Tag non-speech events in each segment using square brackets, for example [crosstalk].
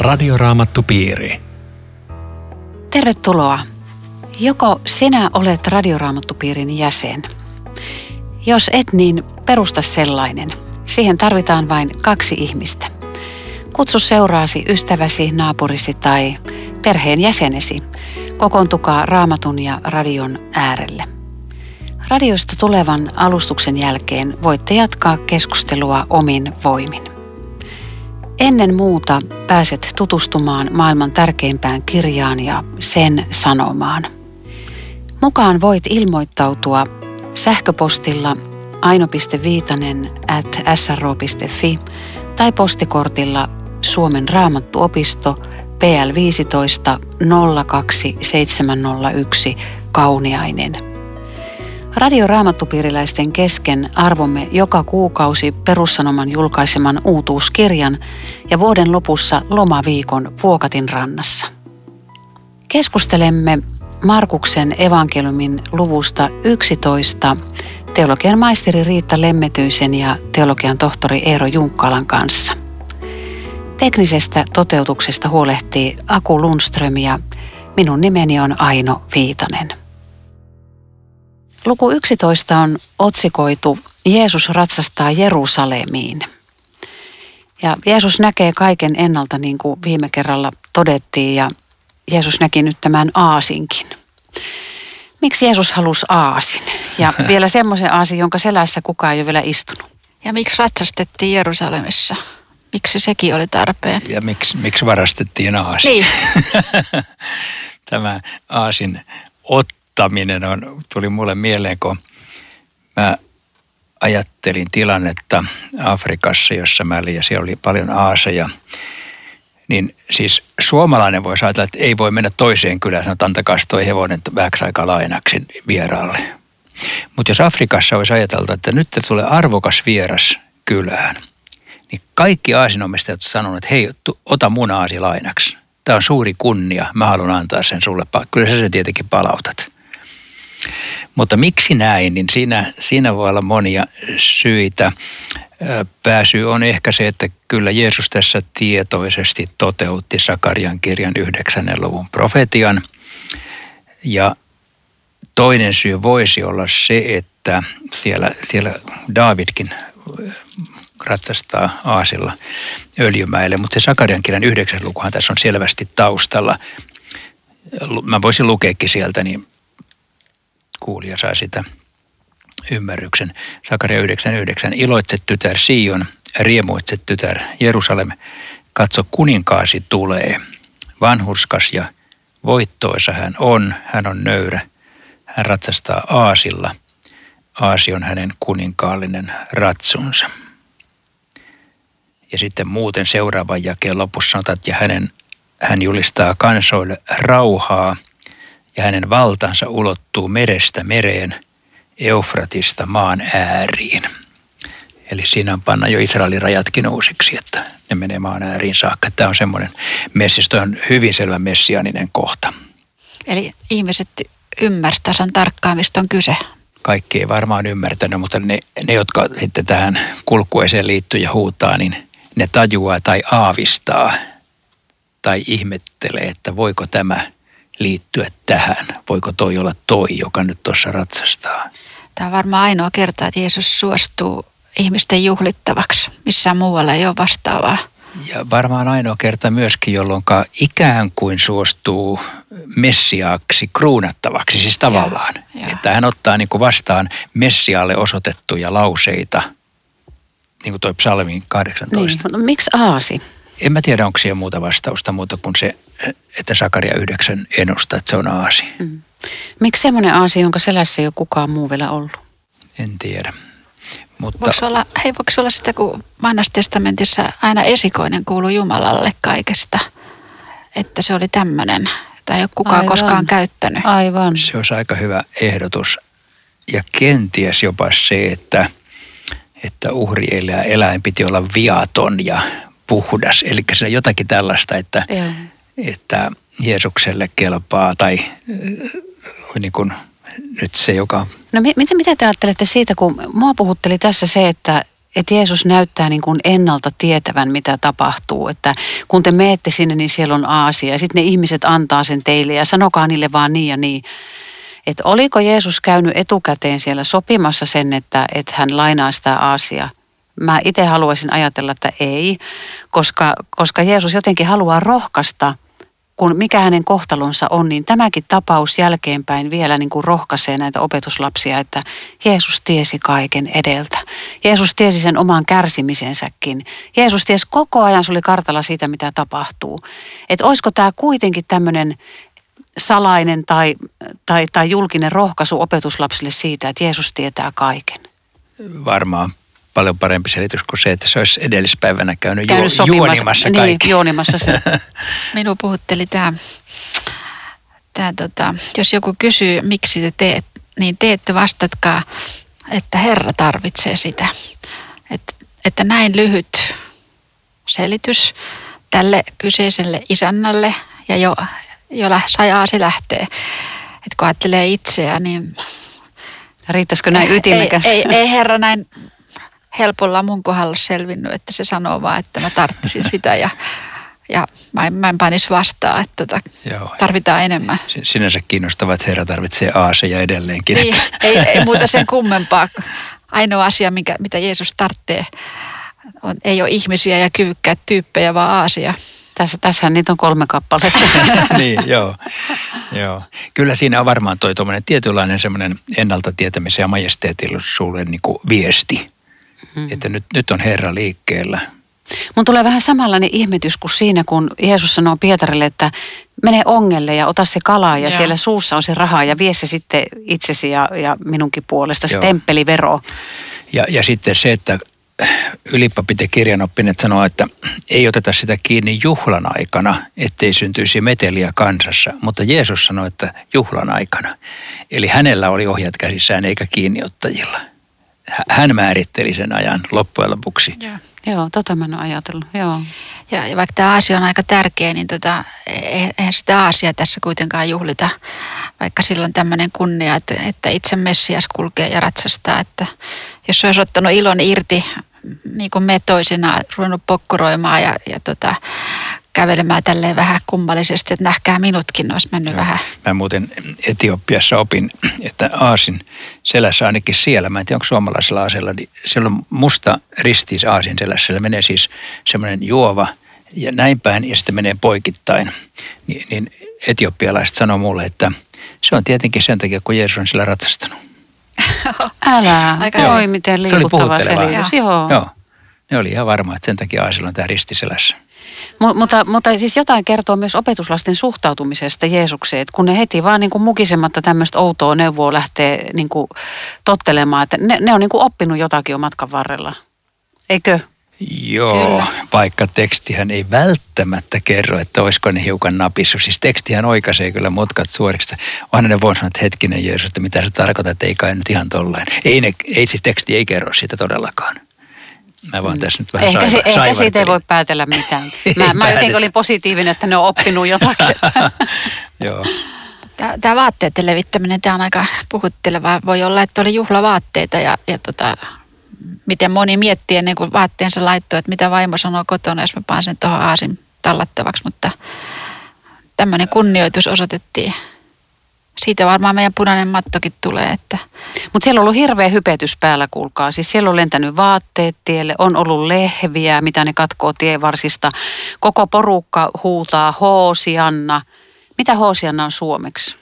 Radioraamattupiiri. Tervetuloa. Joko sinä olet Radioraamattupiirin jäsen? Jos et, niin perusta sellainen. Siihen tarvitaan vain kaksi ihmistä. Kutsu seuraasi ystäväsi, naapurisi tai perheen jäsenesi. Kokoontukaa raamatun ja radion äärelle. Radiosta tulevan alustuksen jälkeen voitte jatkaa keskustelua omin voimin. Ennen muuta pääset tutustumaan maailman tärkeimpään kirjaan ja sen sanomaan. Mukaan voit ilmoittautua sähköpostilla aino.viitanen at sro.fi tai postikortilla Suomen raamattuopisto PL 15 02701 Kauniainen – Radioraamattupiiriläisten kesken arvomme joka kuukausi perussanoman julkaiseman uutuuskirjan ja vuoden lopussa lomaviikon Vuokatin rannassa. Keskustelemme Markuksen evankeliumin luvusta 11 teologian maisteri Riitta Lemmetyisen ja teologian tohtori Eero Junkkalan kanssa. Teknisestä toteutuksesta huolehtii Aku Lundström ja minun nimeni on Aino Viitanen. Luku 11 on otsikoitu Jeesus ratsastaa Jerusalemiin. Ja Jeesus näkee kaiken ennalta niin kuin viime kerralla todettiin ja Jeesus näki nyt tämän aasinkin. Miksi Jeesus halusi aasin? Ja [laughs] vielä semmoisen aasin, jonka selässä kukaan ei ole vielä istunut. Ja miksi ratsastettiin Jerusalemissa? Miksi sekin oli tarpeen? Ja miksi, miksi varastettiin aasi? Niin. [laughs] Tämä aasin otto muuttaminen on, tuli mulle mieleen, kun mä ajattelin tilannetta Afrikassa, jossa mä olin ja siellä oli paljon aaseja. Niin siis suomalainen voisi ajatella, että ei voi mennä toiseen kylään, että antakaa toi hevonen vähäksi aikaa lainaksi vieraalle. Mutta jos Afrikassa olisi ajateltu, että nyt tulee arvokas vieras kylään, niin kaikki aasinomistajat sanovat, että hei, ota mun aasi lainaksi. Tämä on suuri kunnia, mä haluan antaa sen sulle. Kyllä sä sen tietenkin palautat. Mutta miksi näin, niin siinä, siinä voi olla monia syitä. Pääsy on ehkä se, että kyllä Jeesus tässä tietoisesti toteutti Sakarian kirjan 9. luvun profetian. Ja toinen syy voisi olla se, että siellä, siellä Davidkin ratsastaa aasilla öljymäille, mutta se Sakarian kirjan 9. lukuhan tässä on selvästi taustalla. Mä voisin lukeekin sieltä, niin kuulija saa sitä ymmärryksen. Sakaria 99. Iloitse tytär Sion, riemuitse tytär Jerusalem, katso kuninkaasi tulee. Vanhurskas ja voittoisa hän on, hän on nöyrä. Hän ratsastaa aasilla. Aasi on hänen kuninkaallinen ratsunsa. Ja sitten muuten seuraavan jakeen lopussa sanotaan, että hänen, hän julistaa kansoille rauhaa – ja hänen valtansa ulottuu merestä mereen, Eufratista maan ääriin. Eli siinä on panna jo Israelin rajatkin uusiksi, että ne menee maan ääriin saakka. Tämä on semmoinen messisto, on hyvin selvä messianinen kohta. Eli ihmiset ymmärsivät tasan tarkkaan, mistä on kyse. Kaikki ei varmaan ymmärtänyt, mutta ne, ne jotka sitten tähän kulkueeseen liittyy ja huutaa, niin ne tajuaa tai aavistaa tai ihmettelee, että voiko tämä – liittyä tähän? Voiko toi olla toi, joka nyt tuossa ratsastaa? Tämä on varmaan ainoa kerta, että Jeesus suostuu ihmisten juhlittavaksi. Missään muualla ei ole vastaavaa. Ja varmaan ainoa kerta myöskin, jolloin ikään kuin suostuu messiaaksi kruunattavaksi, siis tavallaan. Ja, ja. Että hän ottaa niin kuin vastaan messiaalle osoitettuja lauseita, niin kuin toi psalmin 18. Niin, mutta miksi aasi? En mä tiedä, onko siellä muuta vastausta muuta kuin se, että Sakaria 9 ennustaa, että se on aasi. Mm. Miksi semmoinen aasi, jonka selässä ei ole kukaan muu vielä ollut? En tiedä. Mutta... Voiko olla, hei, voiko olla sitä, kun vanhassa testamentissa aina esikoinen kuuluu Jumalalle kaikesta, että se oli tämmöinen, tai ei ole kukaan Aivan. koskaan käyttänyt. Aivan. Se olisi aika hyvä ehdotus. Ja kenties jopa se, että, että uhri eläin piti olla viaton ja puhdas. Eli se on jotakin tällaista, että, että Jeesukselle kelpaa tai äh, niin kuin nyt se, joka... No mitä, mitä te ajattelette siitä, kun mua puhutteli tässä se, että, että Jeesus näyttää niin kuin ennalta tietävän, mitä tapahtuu. Että kun te meette sinne, niin siellä on Aasia ja sitten ne ihmiset antaa sen teille ja sanokaa niille vaan niin ja niin. Että oliko Jeesus käynyt etukäteen siellä sopimassa sen, että, että hän lainaa sitä Aasia? Mä itse haluaisin ajatella, että ei, koska, koska Jeesus jotenkin haluaa rohkaista – kun mikä hänen kohtalonsa on, niin tämäkin tapaus jälkeenpäin vielä niin kuin rohkaisee näitä opetuslapsia, että Jeesus tiesi kaiken edeltä. Jeesus tiesi sen oman kärsimisensäkin. Jeesus tiesi koko ajan, se oli kartalla siitä, mitä tapahtuu. Että olisiko tämä kuitenkin tämmöinen salainen tai, tai, tai julkinen rohkaisu opetuslapsille siitä, että Jeesus tietää kaiken? Varmaan paljon parempi selitys kuin se, että se olisi edellispäivänä käynyt, käynyt ju- juonimassa niin, kaikki. Niin, juonimassa se. [laughs] Minun puhutteli tämä, tämä tota, jos joku kysyy, miksi te teet, niin te ette vastatkaa, että Herra tarvitsee sitä. Että, että näin lyhyt selitys tälle kyseiselle isännälle ja jo, jo sajaa se lähtee. Että kun ajattelee itseä, niin Riittäisikö näin ytimekäs? Ei, ei, ei herra näin helpolla mun kohdalla selvinnyt, että se sanoo vaan, että mä tarttisin [laughs] sitä ja, ja mä en, mä en panisi vastaan, että tota, Joo. tarvitaan enemmän. Sinänsä kiinnostavaa, että herra tarvitsee aaseja edelleenkin. Niin, [laughs] ei, ei muuta sen kummempaa. Ainoa asia, mikä, mitä Jeesus tarvitsee, on, ei ole ihmisiä ja kyvykkäät tyyppejä, vaan aasia. Tässä, tässähän niitä on kolme kappaletta. [laughs] niin, joo. joo. Kyllä siinä on varmaan toi tietynlainen semmoinen ennalta tietämisen ja majesteetillisuuden niin viesti Mm. Että nyt, nyt on Herra liikkeellä. Mun tulee vähän samanlainen ihmetys kuin siinä, kun Jeesus sanoo Pietarille, että mene ongelle ja ota se kala ja, ja. siellä suussa on se raha ja vie se sitten itsesi ja, ja minunkin puolesta, se temppelivero. Ja, ja sitten se, että ylipapit ja kirjanoppineet sanoo, että ei oteta sitä kiinni juhlan aikana, ettei syntyisi meteliä kansassa. Mutta Jeesus sanoi, että juhlan aikana. Eli hänellä oli ohjat käsissään eikä kiinniottajilla hän määritteli sen ajan loppujen lopuksi. Joo, Joo tota mä en ole ajatellut. Joo. Ja, ja vaikka tämä Aasia on aika tärkeä, niin tota, eihän sitä Aasia tässä kuitenkaan juhlita, vaikka silloin tämmöinen kunnia, että, että itse Messias kulkee ja ratsastaa. Että jos se olisi ottanut ilon irti niin kuin me toisinaan, ruvennut pokkuroimaan ja, ja tota, kävelemään tälleen vähän kummallisesti, että nähkää minutkin, olisi mennyt Joo. vähän. Mä muuten Etiopiassa opin, että aasin selässä ainakin siellä, mä en tiedä onko suomalaisella aasella, niin siellä on musta ristiis aasin selässä. Siellä menee siis semmoinen juova ja näin päin ja sitten menee poikittain. Ni, niin etiopialaiset sanoo mulle, että se on tietenkin sen takia, kun Jeesus on sillä ratsastanut. Älä, Aika oi miten liikuttava selitys. Joo. Joo. Ne oli ihan varma, että sen takia aasilla on tämä ristiselässä. M- mutta, mutta siis jotain kertoo myös opetuslasten suhtautumisesta Jeesukseen, että kun ne heti vaan niin kuin mukisematta tämmöistä outoa neuvoa lähtee niin kuin tottelemaan, että ne, ne on niin kuin oppinut jotakin jo matkan varrella. Eikö? Joo, Kyllä. vaikka tekstihän ei välttämättä kerro, että olisiko ne hiukan napissu. Siis tekstihän oikaisee kyllä mutkat suoriksi. Onhan ne voi sanoa, että hetkinen Jeesus, että mitä se tarkoittaa, että ei kai nyt ihan tollainen. Ei, ne, ei siis teksti ei kerro sitä todellakaan. Mä vaan tässä nyt vähän Ehkä, saiva, se, ehkä siitä ei voi päätellä mitään. [laughs] Mä, mä jotenkin olin positiivinen, että ne on oppinut jotakin. [laughs] Joo. Tämä vaatteiden levittäminen, tämä on aika puhutteleva. Voi olla, että oli juhlavaatteita ja, ja tota, miten moni miettii ennen kuin vaatteensa laittoi, että mitä vaimo sanoo kotona, jos mä paan sen tuohon aasin tallattavaksi. Mutta tämmöinen kunnioitus osoitettiin siitä varmaan meidän punainen mattokin tulee. Että. Mutta siellä on ollut hirveä hypetys päällä, kuulkaa. Siis siellä on lentänyt vaatteet tielle, on ollut lehviä, mitä ne katkoo tievarsista. Koko porukka huutaa Hoosianna. Mitä Hoosianna on suomeksi?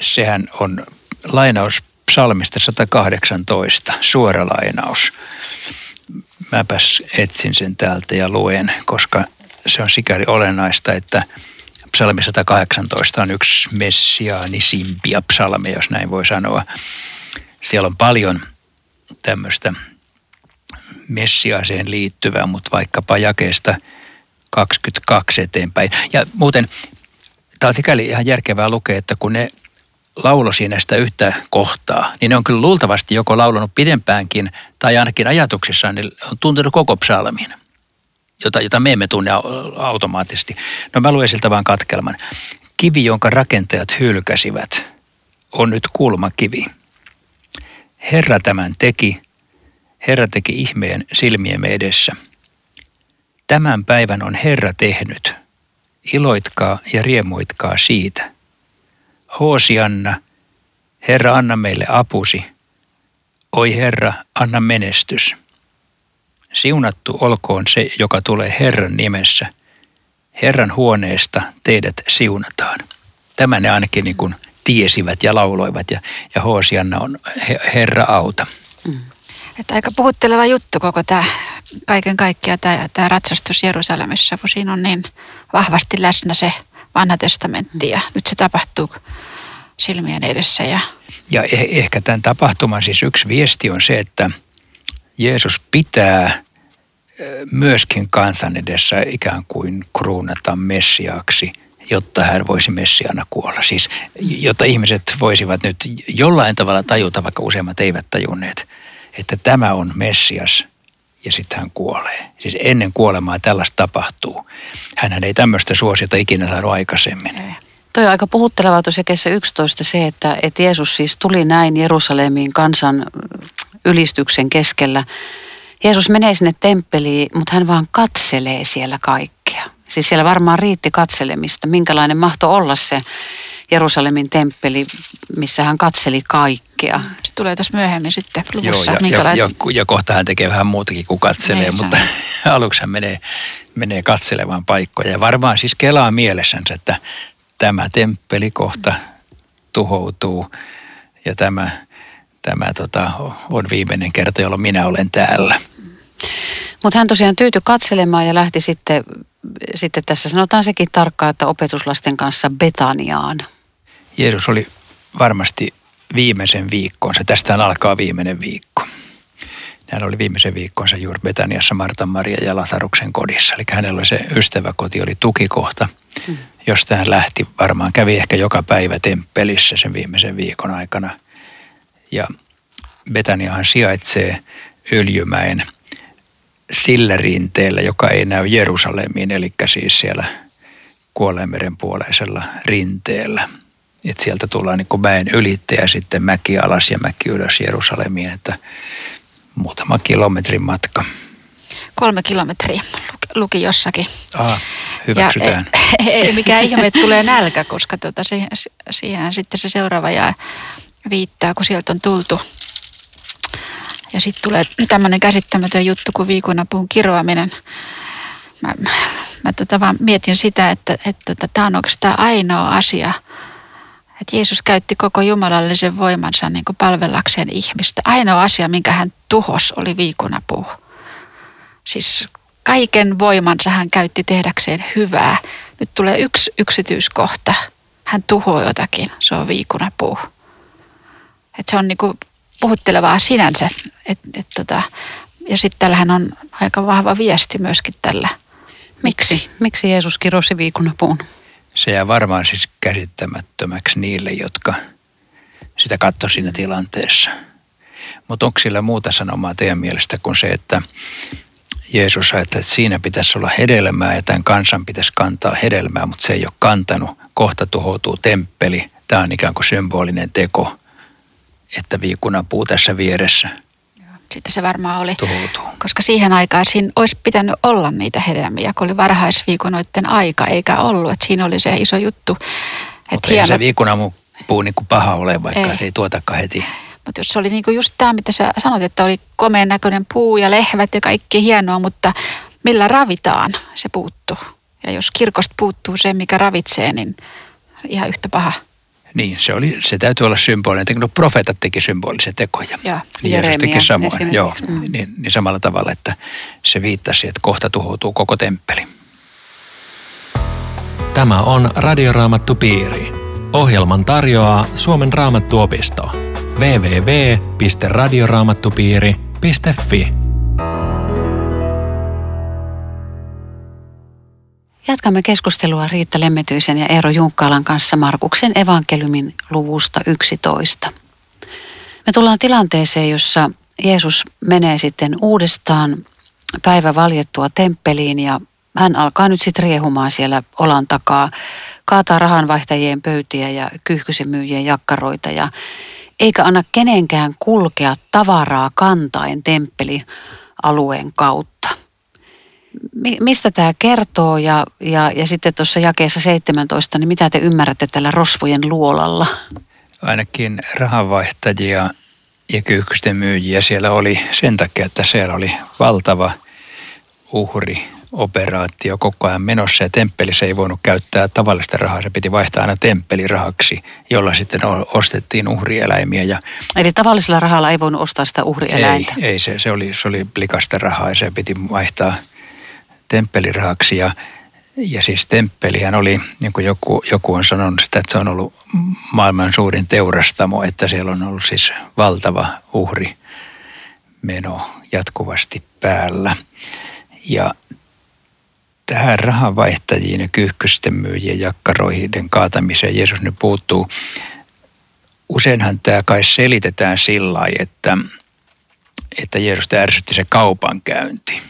Sehän on lainaus psalmista 118, suora lainaus. Mäpäs etsin sen täältä ja luen, koska se on sikäli olennaista, että – psalmi 118 on yksi messiaanisimpia psalmeja, jos näin voi sanoa. Siellä on paljon tämmöistä messiaaseen liittyvää, mutta vaikkapa jakeesta 22 eteenpäin. Ja muuten, tämä on sikäli ihan järkevää lukea, että kun ne laulo siinä sitä yhtä kohtaa, niin ne on kyllä luultavasti joko laulunut pidempäänkin tai ainakin ajatuksissaan niin on tuntenut koko psalmin – jota, jota me emme tunne automaattisesti. No mä luen siltä vaan katkelman. Kivi, jonka rakentajat hylkäsivät, on nyt kulmakivi. Herra tämän teki. Herra teki ihmeen silmiemme edessä. Tämän päivän on Herra tehnyt. Iloitkaa ja riemuitkaa siitä. Hoosianna, Herra anna meille apusi. Oi Herra, anna menestys. Siunattu olkoon se, joka tulee Herran nimessä. Herran huoneesta teidät siunataan. Tämä ne ainakin niin kuin tiesivät ja lauloivat ja, ja Hoosianna on Herra auta. Mm. Että aika puhutteleva juttu koko tämä kaiken kaikkiaan tämä, tämä ratsastus Jerusalemissa, kun siinä on niin vahvasti läsnä se vanha testamentti ja nyt se tapahtuu silmien edessä. Ja, ja eh- ehkä tämän tapahtuman siis yksi viesti on se, että Jeesus pitää myöskin kansan edessä ikään kuin kruunata messiaaksi, jotta hän voisi messiana kuolla. Siis jotta ihmiset voisivat nyt jollain tavalla tajuta, vaikka useimmat eivät tajunneet, että tämä on Messias ja sitten hän kuolee. Siis ennen kuolemaa tällaista tapahtuu. Hän ei tämmöistä suosiota ikinä saanut aikaisemmin. Toi on aika puhuttelevaa tuossa kesä 11 se, että, että Jeesus siis tuli näin Jerusalemiin kansan ylistyksen keskellä. Jeesus menee sinne temppeliin, mutta hän vaan katselee siellä kaikkea. Siis siellä varmaan riitti katselemista, minkälainen mahto olla se Jerusalemin temppeli, missä hän katseli kaikkea. Se tulee tässä myöhemmin sitten luvussa. Joo, ja, ja, ja, ja kohta hän tekee vähän muutakin kuin katselee, Ei, mutta [laughs] aluksi hän menee, menee katselemaan paikkoja. Ja varmaan siis kelaa mielessänsä, että tämä temppeli kohta tuhoutuu ja tämä, tämä tota, on viimeinen kerta, jolloin minä olen täällä. Mutta hän tosiaan tyytyi katselemaan ja lähti sitten, sitten tässä sanotaan sekin tarkkaan, että opetuslasten kanssa Betaniaan. Jeesus oli varmasti viimeisen viikkoonsa. Tästä alkaa viimeinen viikko. Hän oli viimeisen viikkoonsa juuri Betaniassa Martan, Maria ja Lasaruksen kodissa. Eli hänellä oli se ystäväkoti, oli tukikohta, mm. josta hän lähti. Varmaan kävi ehkä joka päivä temppelissä sen viimeisen viikon aikana. Ja Betaniahan sijaitsee Öljymäen sillä rinteellä, joka ei näy Jerusalemiin, eli siis siellä Kuoleenmeren puoleisella rinteellä. Et sieltä tullaan niin mäen ylitte ja sitten mäki alas ja mäki ylös Jerusalemiin, että muutama kilometrin matka. Kolme kilometriä luki jossakin. Ah, hyväksytään. Ja ei, ei mikään ihme, että tulee nälkä, koska tuota, siihen, siihen sitten se seuraava jää viittaa, kun sieltä on tultu. Ja sitten tulee tämmöinen käsittämätön juttu kuin viikunapuun kiroaminen. Mä, mä, mä tota vaan mietin sitä, että tämä että, että on oikeastaan ainoa asia – että Jeesus käytti koko jumalallisen voimansa niin kuin palvellakseen ihmistä. Ainoa asia, minkä hän tuhos, oli viikunapuu. Siis kaiken voimansa hän käytti tehdäkseen hyvää. Nyt tulee yksi yksityiskohta. Hän tuhoaa jotakin, se on viikunapuu. Et se on niin kuin puhuttelevaa sinänsä. Et, et tota, ja sitten tällähän on aika vahva viesti myöskin tällä. Miksi? Miksi Jeesus kirosi viikunapuun? Se jää varmaan siis käsittämättömäksi niille, jotka sitä katsoi siinä tilanteessa. Mutta onko sillä muuta sanomaa teidän mielestä kuin se, että Jeesus ajatteli, että siinä pitäisi olla hedelmää ja tämän kansan pitäisi kantaa hedelmää, mutta se ei ole kantanut. Kohta tuhoutuu temppeli. Tämä on ikään kuin symbolinen teko, että viikunapuu tässä vieressä – sitten se varmaan oli. Tuhoutuu. Koska siihen aikaan siinä olisi pitänyt olla niitä hedelmiä, kun oli varhaisviikonoiden aika, eikä ollut. Että siinä oli se iso juttu. Mutta hieno... se viikunapuu niin kuin paha ole, vaikka ei. se ei tuotakaan heti. Mutta jos se oli niin kuin just tämä, mitä sä sanoit, että oli komeen näköinen puu ja lehvät ja kaikki hienoa, mutta millä ravitaan, se puuttuu. Ja jos kirkosta puuttuu se, mikä ravitsee, niin ihan yhtä paha. Niin, se, oli, se täytyy olla symbolinen teko. No, profeetat teki symbolisia tekoja. Ja, niin Jeesus teki samoin. Joo, mm. niin, niin samalla tavalla, että se viittasi, että kohta tuhoutuu koko temppeli. Tämä on Radioraamattu Piiri. Ohjelman tarjoaa Suomen raamattuopisto. www.radioraamattupiiri.fi Jatkamme keskustelua Riitta Lemmetyisen ja Eero Junkkaalan kanssa Markuksen evankeliumin luvusta 11. Me tullaan tilanteeseen, jossa Jeesus menee sitten uudestaan päivä valjettua temppeliin ja hän alkaa nyt sitten riehumaan siellä olan takaa, kaataa rahanvaihtajien pöytiä ja kyyhkysemyyjien jakkaroita ja eikä anna kenenkään kulkea tavaraa kantaen temppelialueen kautta. Mistä tämä kertoo ja, ja, ja sitten tuossa jakeessa 17, niin mitä te ymmärrätte tällä rosvojen luolalla? Ainakin rahanvaihtajia ja kyyhkysten myyjiä siellä oli sen takia, että siellä oli valtava uhri operaatio koko ajan menossa ja temppelissä ei voinut käyttää tavallista rahaa. Se piti vaihtaa aina temppelirahaksi, jolla sitten ostettiin uhrieläimiä. Ja Eli tavallisella rahalla ei voinut ostaa sitä uhrieläintä? Ei, ei se, se, oli, se oli likasta rahaa ja se piti vaihtaa temppelirahaksi. Ja, ja siis temppelihän oli, niin kuin joku, joku on sanonut sitä, että se on ollut maailman suurin teurastamo, että siellä on ollut siis valtava uhri meno jatkuvasti päällä. Ja tähän rahanvaihtajiin ja kyyhkysten myyjien jakkaroihin kaatamiseen Jeesus nyt puuttuu. Useinhan tämä kai selitetään sillä lailla, että, että Jeesus ärsytti se kaupankäynti.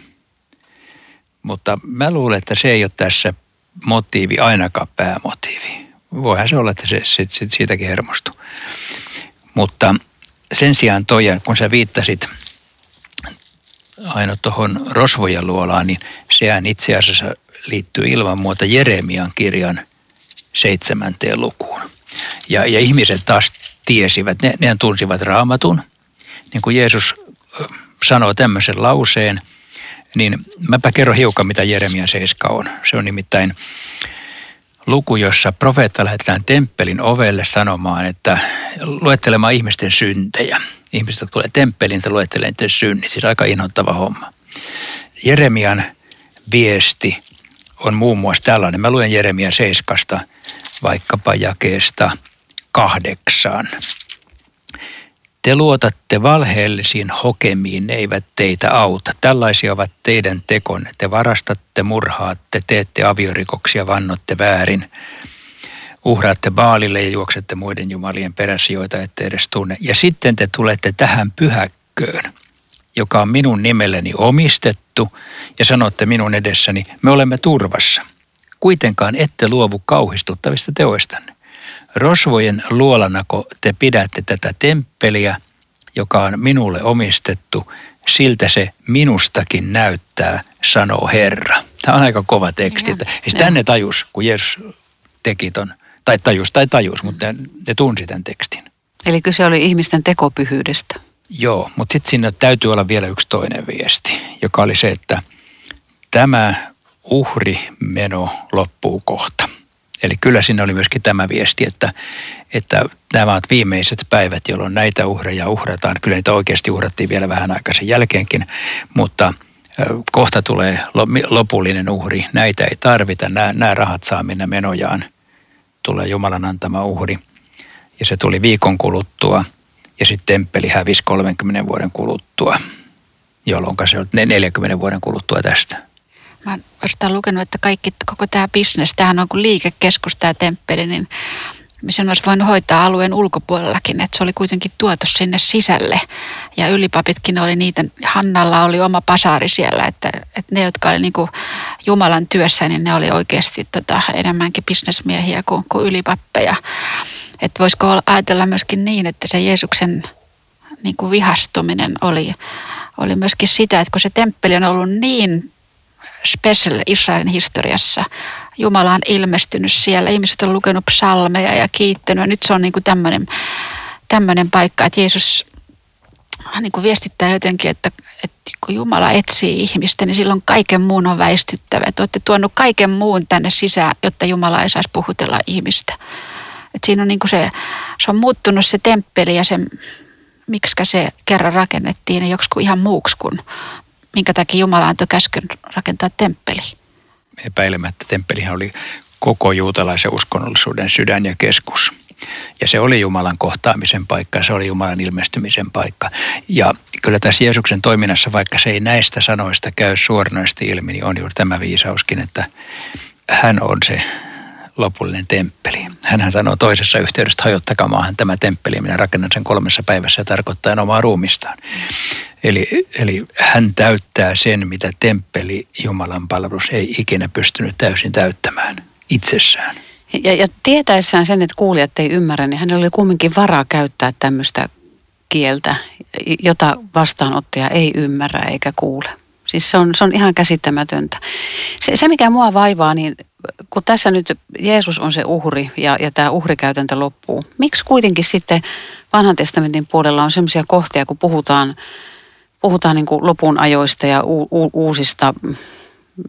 Mutta mä luulen, että se ei ole tässä motiivi, ainakaan päämotiivi. Voihan se olla, että se, se, se siitäkin hermostuu. Mutta sen sijaan toi, kun sä viittasit – aina tuohon rosvojen luolaan, niin sehän itse asiassa liittyy ilman muuta Jeremian kirjan seitsemänteen lukuun. Ja, ja ihmiset taas tiesivät, ne, ne tunsivat raamatun. Niin kuin Jeesus sanoo tämmöisen lauseen, niin mäpä kerron hiukan, mitä Jeremian 7 on. Se on nimittäin luku, jossa profeetta lähetetään temppelin ovelle sanomaan, että luettelemaan ihmisten syntejä – ihmiset, jotka tulee temppeliin, että luettelee niiden synnit. Siis aika inhottava homma. Jeremian viesti on muun muassa tällainen. Mä luen Jeremia 7 vaikkapa jakeesta kahdeksan. Te luotatte valheellisiin hokemiin, ne eivät teitä auta. Tällaisia ovat teidän tekonne. Te varastatte, murhaatte, teette aviorikoksia, vannotte väärin uhraatte baalille ja juoksette muiden jumalien perässä, joita ette edes tunne. Ja sitten te tulette tähän pyhäkköön, joka on minun nimelleni omistettu, ja sanotte minun edessäni, me olemme turvassa. Kuitenkaan ette luovu kauhistuttavista teoistanne. Rosvojen luolanako te pidätte tätä temppeliä, joka on minulle omistettu, siltä se minustakin näyttää, sanoo Herra. Tämä on aika kova teksti. Ja, siis tänne tajus, kun Jeesus teki ton tai tajus tai tajus, mutta ne tunsi tämän tekstin. Eli kyse oli ihmisten tekopyhyydestä. Joo, mutta sitten siinä täytyy olla vielä yksi toinen viesti, joka oli se, että tämä uhrimeno loppuu kohta. Eli kyllä siinä oli myöskin tämä viesti, että, että nämä ovat viimeiset päivät, jolloin näitä uhreja uhrataan. Kyllä niitä oikeasti uhrattiin vielä vähän aikaa sen jälkeenkin, mutta kohta tulee lopullinen uhri. Näitä ei tarvita, nämä, nämä rahat saa mennä menojaan – tulee Jumalan antama uhri. Ja se tuli viikon kuluttua ja sitten temppeli hävisi 30 vuoden kuluttua, jolloin se on 40 vuoden kuluttua tästä. Mä oon lukenut, että kaikki, koko tämä bisnes, tämähän on kuin liikekeskus tämä temppeli, niin sen olisi voinut hoitaa alueen ulkopuolellakin, että se oli kuitenkin tuotu sinne sisälle. Ja ylipapitkin oli niitä, Hannalla oli oma pasaari siellä, että, että ne, jotka oli niin kuin Jumalan työssä, niin ne oli oikeasti tota, enemmänkin bisnesmiehiä kuin, kuin ylipappeja. Että voisiko ajatella myöskin niin, että se Jeesuksen niin kuin vihastuminen oli, oli myöskin sitä, että kun se temppeli on ollut niin special Israelin historiassa, Jumala on ilmestynyt siellä. Ihmiset on lukenut psalmeja ja kiittänyt. Ja nyt se on niin kuin tämmöinen, tämmöinen paikka, että Jeesus niin kuin viestittää jotenkin, että, että kun Jumala etsii ihmistä, niin silloin kaiken muun on väistyttävä. Että olette tuonut kaiken muun tänne sisään, jotta Jumala ei saisi puhutella ihmistä. että siinä on niin kuin se, se on muuttunut se temppeli ja se, miksi se kerran rakennettiin, niin joksikin ihan muuksi kuin minkä takia Jumala antoi käskyn rakentaa temppeli epäilemättä temppelihän oli koko juutalaisen uskonnollisuuden sydän ja keskus. Ja se oli Jumalan kohtaamisen paikka, se oli Jumalan ilmestymisen paikka. Ja kyllä tässä Jeesuksen toiminnassa, vaikka se ei näistä sanoista käy suoranaisesti ilmi, niin on juuri tämä viisauskin, että hän on se lopullinen temppeli. Hänhän sanoo toisessa yhteydessä, hajottakaa maahan tämä temppeli, minä rakennan sen kolmessa päivässä tarkoittaa omaa ruumistaan. Eli, eli hän täyttää sen, mitä temppeli Jumalan palvelus ei ikinä pystynyt täysin täyttämään itsessään. Ja, ja tietäessään sen, että kuulijat ei ymmärrä, niin hänellä oli kumminkin varaa käyttää tämmöistä kieltä, jota vastaanottaja ei ymmärrä eikä kuule. Siis se on, se on ihan käsittämätöntä. Se, se, mikä mua vaivaa, niin kun tässä nyt Jeesus on se uhri ja, ja tämä uhrikäytäntö loppuu, miksi kuitenkin sitten vanhan testamentin puolella on sellaisia kohtia, kun puhutaan, puhutaan niin kuin lopun ajoista ja u, u, uusista,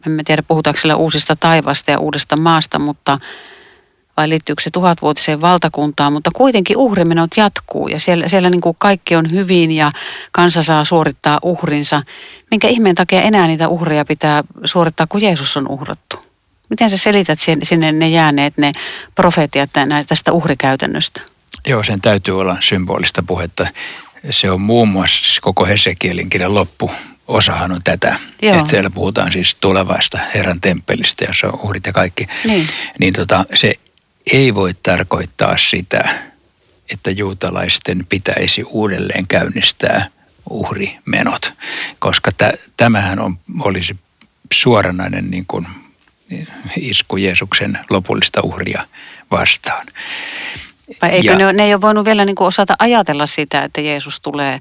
emme tiedä puhutaanko siellä uusista taivasta ja uudesta maasta, mutta vai liittyykö se tuhatvuotiseen valtakuntaan, mutta kuitenkin uhrimenot jatkuu ja siellä, siellä niin kuin kaikki on hyvin ja kansa saa suorittaa uhrinsa. Minkä ihmeen takia enää niitä uhreja pitää suorittaa, kun Jeesus on uhrattu? Miten sä selität sinne ne jääneet, ne profeetiat tästä uhrikäytännöstä? Joo, sen täytyy olla symbolista puhetta. Se on muun muassa siis koko Hesekielin kirjan loppu. Osahan on tätä, Joo. että siellä puhutaan siis tulevaista Herran temppelistä, jossa on uhrit ja kaikki. Niin, niin tota, se ei voi tarkoittaa sitä, että juutalaisten pitäisi uudelleen käynnistää uhrimenot, koska t- tämähän on, olisi suoranainen niin kuin isku Jeesuksen lopullista uhria vastaan. Vai eikö ja, ne, ne ei ole voinut vielä niin kuin osata ajatella sitä, että Jeesus tulee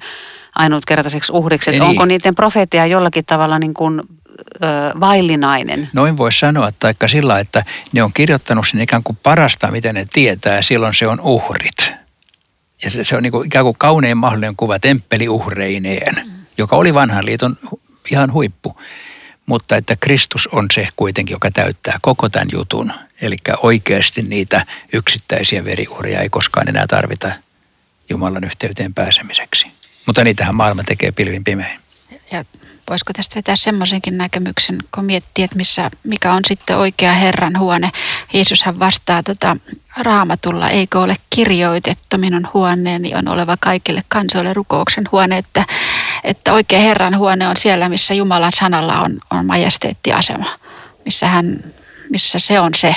ainutkertaiseksi uhriksi? Että onko niiden profeetia jollakin tavalla niin kuin, ö, vaillinainen? Noin voi sanoa, taikka sillä, että ne on kirjoittanut sen ikään kuin parasta, miten ne tietää, ja silloin se on uhrit. Ja se, se on niin kuin ikään kuin kaunein mahdollinen kuva temppeliuhreineen, mm. joka oli vanhan liiton ihan huippu mutta että Kristus on se kuitenkin, joka täyttää koko tämän jutun. Eli oikeasti niitä yksittäisiä veriuhria ei koskaan enää tarvita Jumalan yhteyteen pääsemiseksi. Mutta niitähän maailma tekee pilvin pimein. Ja voisiko tästä vetää semmoisenkin näkemyksen, kun miettii, että missä, mikä on sitten oikea Herran huone. Jeesushan vastaa tota, raamatulla, eikö ole kirjoitettu minun huoneeni on oleva kaikille kansoille rukouksen huone, että, että oikea Herran huone on siellä, missä Jumalan sanalla on, on majesteettiasema, missä, hän, missä se on se,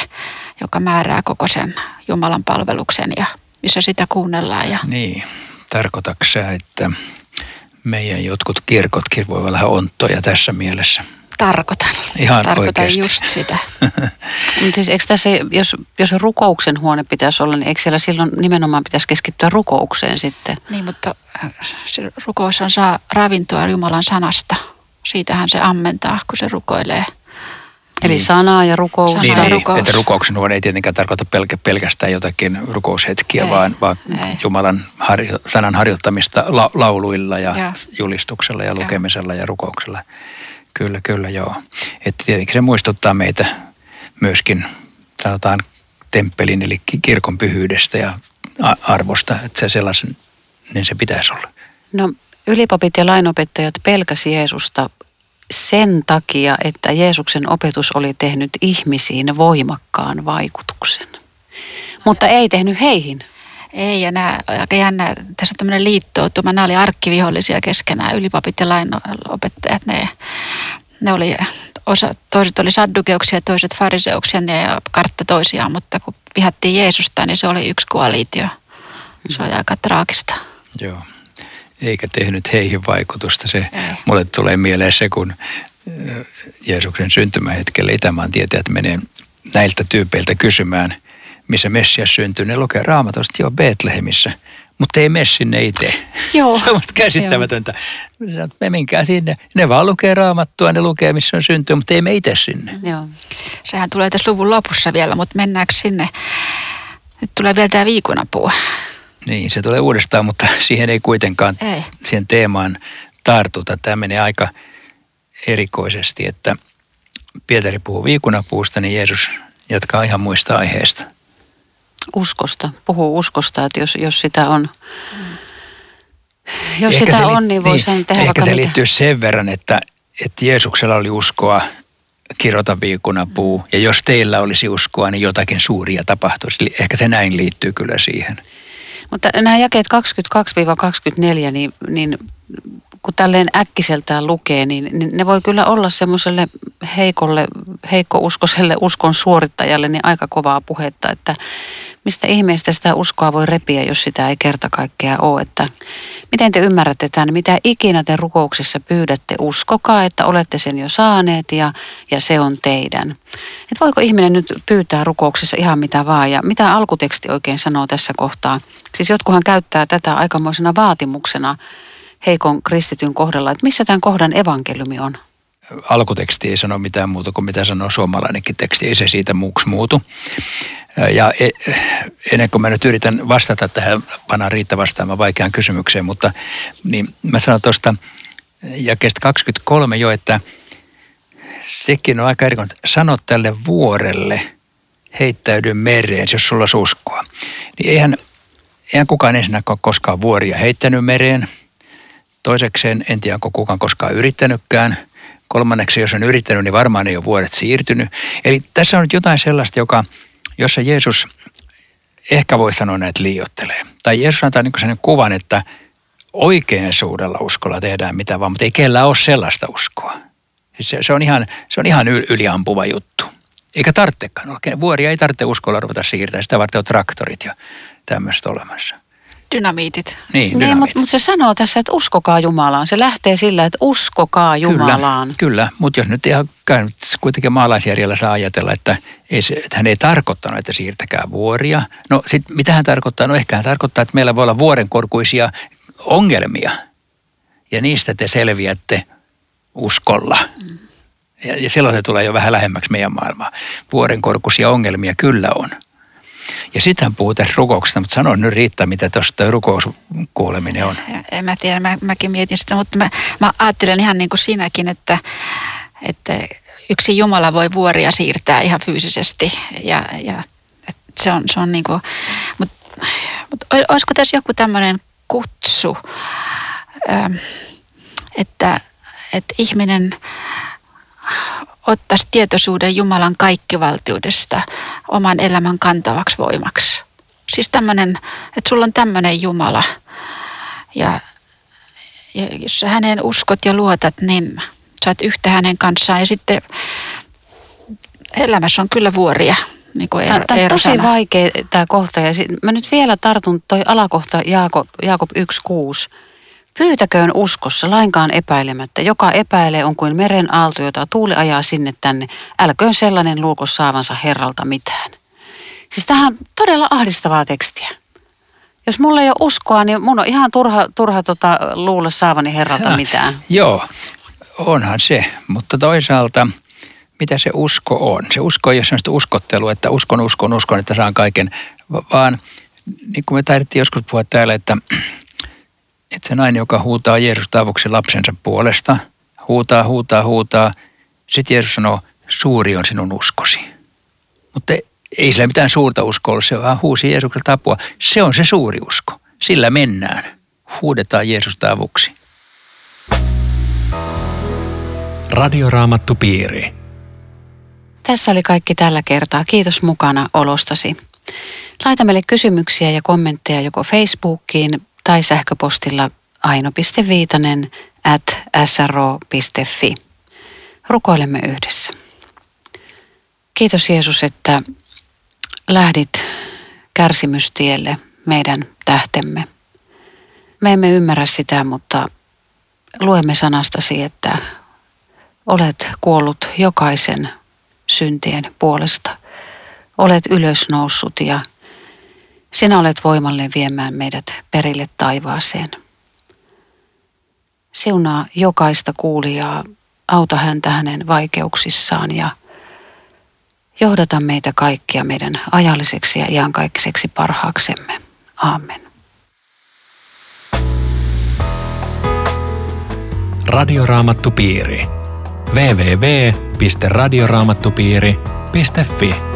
joka määrää koko sen Jumalan palveluksen ja missä sitä kuunnellaan. Ja... Niin, tarkoitatko että meidän jotkut kirkotkin voi olla onttoja tässä mielessä. Tarkoitan. Ihan Tarkoitan oikeasti. just sitä. [laughs] Mutta siis eikö tässä, jos, jos rukouksen huone pitäisi olla, niin eikö siellä silloin nimenomaan pitäisi keskittyä rukoukseen sitten? Niin, mutta äh, se rukous on saa ravintoa Jumalan sanasta. Siitähän se ammentaa, kun se rukoilee – Eli niin. sanaa ja rukousta. Niin, niin, rukous. että rukouksen huone ei tietenkään tarkoita pelkä, pelkästään jotakin rukoushetkiä, ei, vaan, vaan ei. Jumalan harjo, sanan harjoittamista la, lauluilla ja, ja julistuksella ja lukemisella ja, ja rukouksella. Kyllä, kyllä, joo. Että tietenkin se muistuttaa meitä myöskin, sanotaan, temppelin eli kirkon pyhyydestä ja arvosta, että se sellaisen, niin se pitäisi olla. No ylipapit ja lainopettajat pelkäsi Jeesusta sen takia, että Jeesuksen opetus oli tehnyt ihmisiin voimakkaan vaikutuksen. Mutta ei tehnyt heihin. Ei, ja nämä, aika jännä, tässä on tämmöinen liittoutuma, nämä oli arkkivihollisia keskenään, ylipapit ja lainopettajat, ne, ne oli, osa, toiset oli saddukeuksia, toiset fariseuksia, ne kartta toisiaan, mutta kun vihattiin Jeesusta, niin se oli yksi koalitio. Se oli aika traagista. Joo eikä tehnyt heihin vaikutusta. Se, mulle tulee mieleen se, kun Jeesuksen syntymähetkellä Itämaan tietäjät menee näiltä tyypeiltä kysymään, missä Messias syntyi. Ne lukee raamatusta jo Betlehemissä, mutta ei mene sinne itse. Joo. se on käsittämätöntä. Joo. Me minkään sinne. Ne vaan lukee raamattua, ne lukee missä on syntynyt, mutta ei me itse sinne. Joo. Sehän tulee tässä luvun lopussa vielä, mutta mennäänkö sinne? Nyt tulee vielä tämä viikonapuu. Niin, se tulee uudestaan, mutta [laughs] siihen ei kuitenkaan ei. siihen teemaan tartuta. Tämä menee aika erikoisesti, että Pietari puhuu viikunapuusta, niin Jeesus jatkaa ihan muista aiheista. Uskosta, puhuu uskosta, että jos, jos sitä on, jos ehkä sitä on, niin voi niin, sen tehdä Ehkä se mitä. liittyy sen verran, että, että Jeesuksella oli uskoa kirota viikunapuu, ja jos teillä olisi uskoa, niin jotakin suuria tapahtuisi. Ehkä se näin liittyy kyllä siihen. Mutta nämä jakeet 22-24, niin, niin kun tälleen äkkiseltään lukee, niin, niin ne voi kyllä olla semmoiselle heikolle, heikkouskoiselle uskon suorittajalle niin aika kovaa puhetta, että mistä ihmeestä sitä uskoa voi repiä, jos sitä ei kerta kaikkea ole. Että miten te ymmärrätte tämän, mitä ikinä te rukouksissa pyydätte, uskokaa, että olette sen jo saaneet ja, ja se on teidän. Et voiko ihminen nyt pyytää rukouksessa ihan mitä vaan ja mitä alkuteksti oikein sanoo tässä kohtaa? Siis jotkuhan käyttää tätä aikamoisena vaatimuksena heikon kristityn kohdalla, että missä tämän kohdan evankeliumi on? Alkuteksti ei sano mitään muuta kuin mitä sanoo suomalainenkin teksti, ei se siitä muuksi muutu. Ja e, ennen kuin mä nyt yritän vastata tähän, panaan Riitta vastaamaan vaikeaan kysymykseen, mutta niin mä sanon tuosta jakeesta 23 jo, että sekin on aika erikoinen. Sano tälle vuorelle, heittäydy mereen, jos sulla on uskoa. Niin eihän, eihän kukaan ensinnäkään ole koskaan vuoria heittänyt mereen. Toisekseen en tiedä, onko kukaan koskaan yrittänytkään. Kolmanneksi, jos on yrittänyt, niin varmaan ei ole vuodet siirtynyt. Eli tässä on nyt jotain sellaista, joka, jossa Jeesus ehkä voi sanoa näitä liiottelee. Tai Jeesus antaa niin sen kuvan, että oikein suurella uskolla tehdään mitä vaan, mutta ei kellään ole sellaista uskoa. Se, se, on ihan, se on ihan yliampuva juttu. Eikä tarvitsekaan. Vuoria ei tarvitse uskolla ruveta siirtämään. Sitä varten on traktorit ja tämmöiset olemassa. Dynamiitit. Niin, niin mutta mut se sanoo tässä, että uskokaa Jumalaan. Se lähtee sillä, että uskokaa Jumalaan. Kyllä, kyllä. mutta jos nyt ihan käynyt, kuitenkin maalaisjärjellä saa ajatella, että, ei se, että hän ei tarkoittanut, että siirtäkää vuoria. No sitten mitä hän tarkoittaa? No ehkä hän tarkoittaa, että meillä voi olla vuorenkorkuisia ongelmia. Ja niistä te selviätte uskolla. Mm. Ja, ja silloin se tulee jo vähän lähemmäksi meidän maailmaa. Vuorenkorkuisia ongelmia kyllä on. Ja sitten puhuu tässä rukouksesta, mutta sano nyt Riitta, mitä tuosta rukouskuuleminen on. En mä tiedä, mä, mäkin mietin sitä, mutta mä, mä ajattelen ihan niin kuin sinäkin, että, että yksi Jumala voi vuoria siirtää ihan fyysisesti. Ja, ja se on, se on niin kuin, mutta, mutta olisiko tässä joku tämmöinen kutsu, että, että ihminen ottaisi tietoisuuden Jumalan kaikkivaltiudesta oman elämän kantavaksi voimaksi. Siis tämmöinen, että sulla on tämmöinen Jumala ja, ja jos sä häneen uskot ja luotat, niin sä oot yhtä hänen kanssaan ja sitten elämässä on kyllä vuoria. Niin kuin tämä on tosi vaikea tämä kohta ja sit, mä nyt vielä tartun toi alakohta Jaakob, Jaakob 1.6 Pyytäköön uskossa lainkaan epäilemättä. Joka epäilee on kuin meren aalto, jota tuuli ajaa sinne tänne. Älköön sellainen luuko saavansa Herralta mitään. Siis tähän on todella ahdistavaa tekstiä. Jos mulla ei ole uskoa, niin mun on ihan turha, turha tota, luulla saavani Herralta mitään. Joo, onhan se. Mutta toisaalta, mitä se usko on? Se usko ei ole sellaista uskottelua, että uskon, uskon, uskon, että saan kaiken. Vaan niin kuin me taidettiin joskus puhua täällä, että että se nainen, joka huutaa Jeesusta avuksi lapsensa puolesta, huutaa, huutaa, huutaa. Sitten Jeesus sanoo, suuri on sinun uskosi. Mutta ei sillä mitään suurta uskoa ollut, se vaan huusi Jeesukselta apua. Se on se suuri usko. Sillä mennään. Huudetaan Jeesusta avuksi. Radioraamattu piiri. Tässä oli kaikki tällä kertaa. Kiitos mukana olostasi. Laita meille kysymyksiä ja kommentteja joko Facebookiin tai sähköpostilla aino.viitanen at sro.fi. Rukoilemme yhdessä. Kiitos Jeesus, että lähdit kärsimystielle meidän tähtemme. Me emme ymmärrä sitä, mutta luemme sanastasi, että olet kuollut jokaisen syntien puolesta. Olet ylösnoussut ja sinä olet voimallinen viemään meidät perille taivaaseen. Siunaa jokaista kuulijaa, auta häntä hänen vaikeuksissaan ja johdata meitä kaikkia meidän ajalliseksi ja iankaikkiseksi parhaaksemme. Amen. Radioraamattupiiri. www.radioraamattupiiri.fi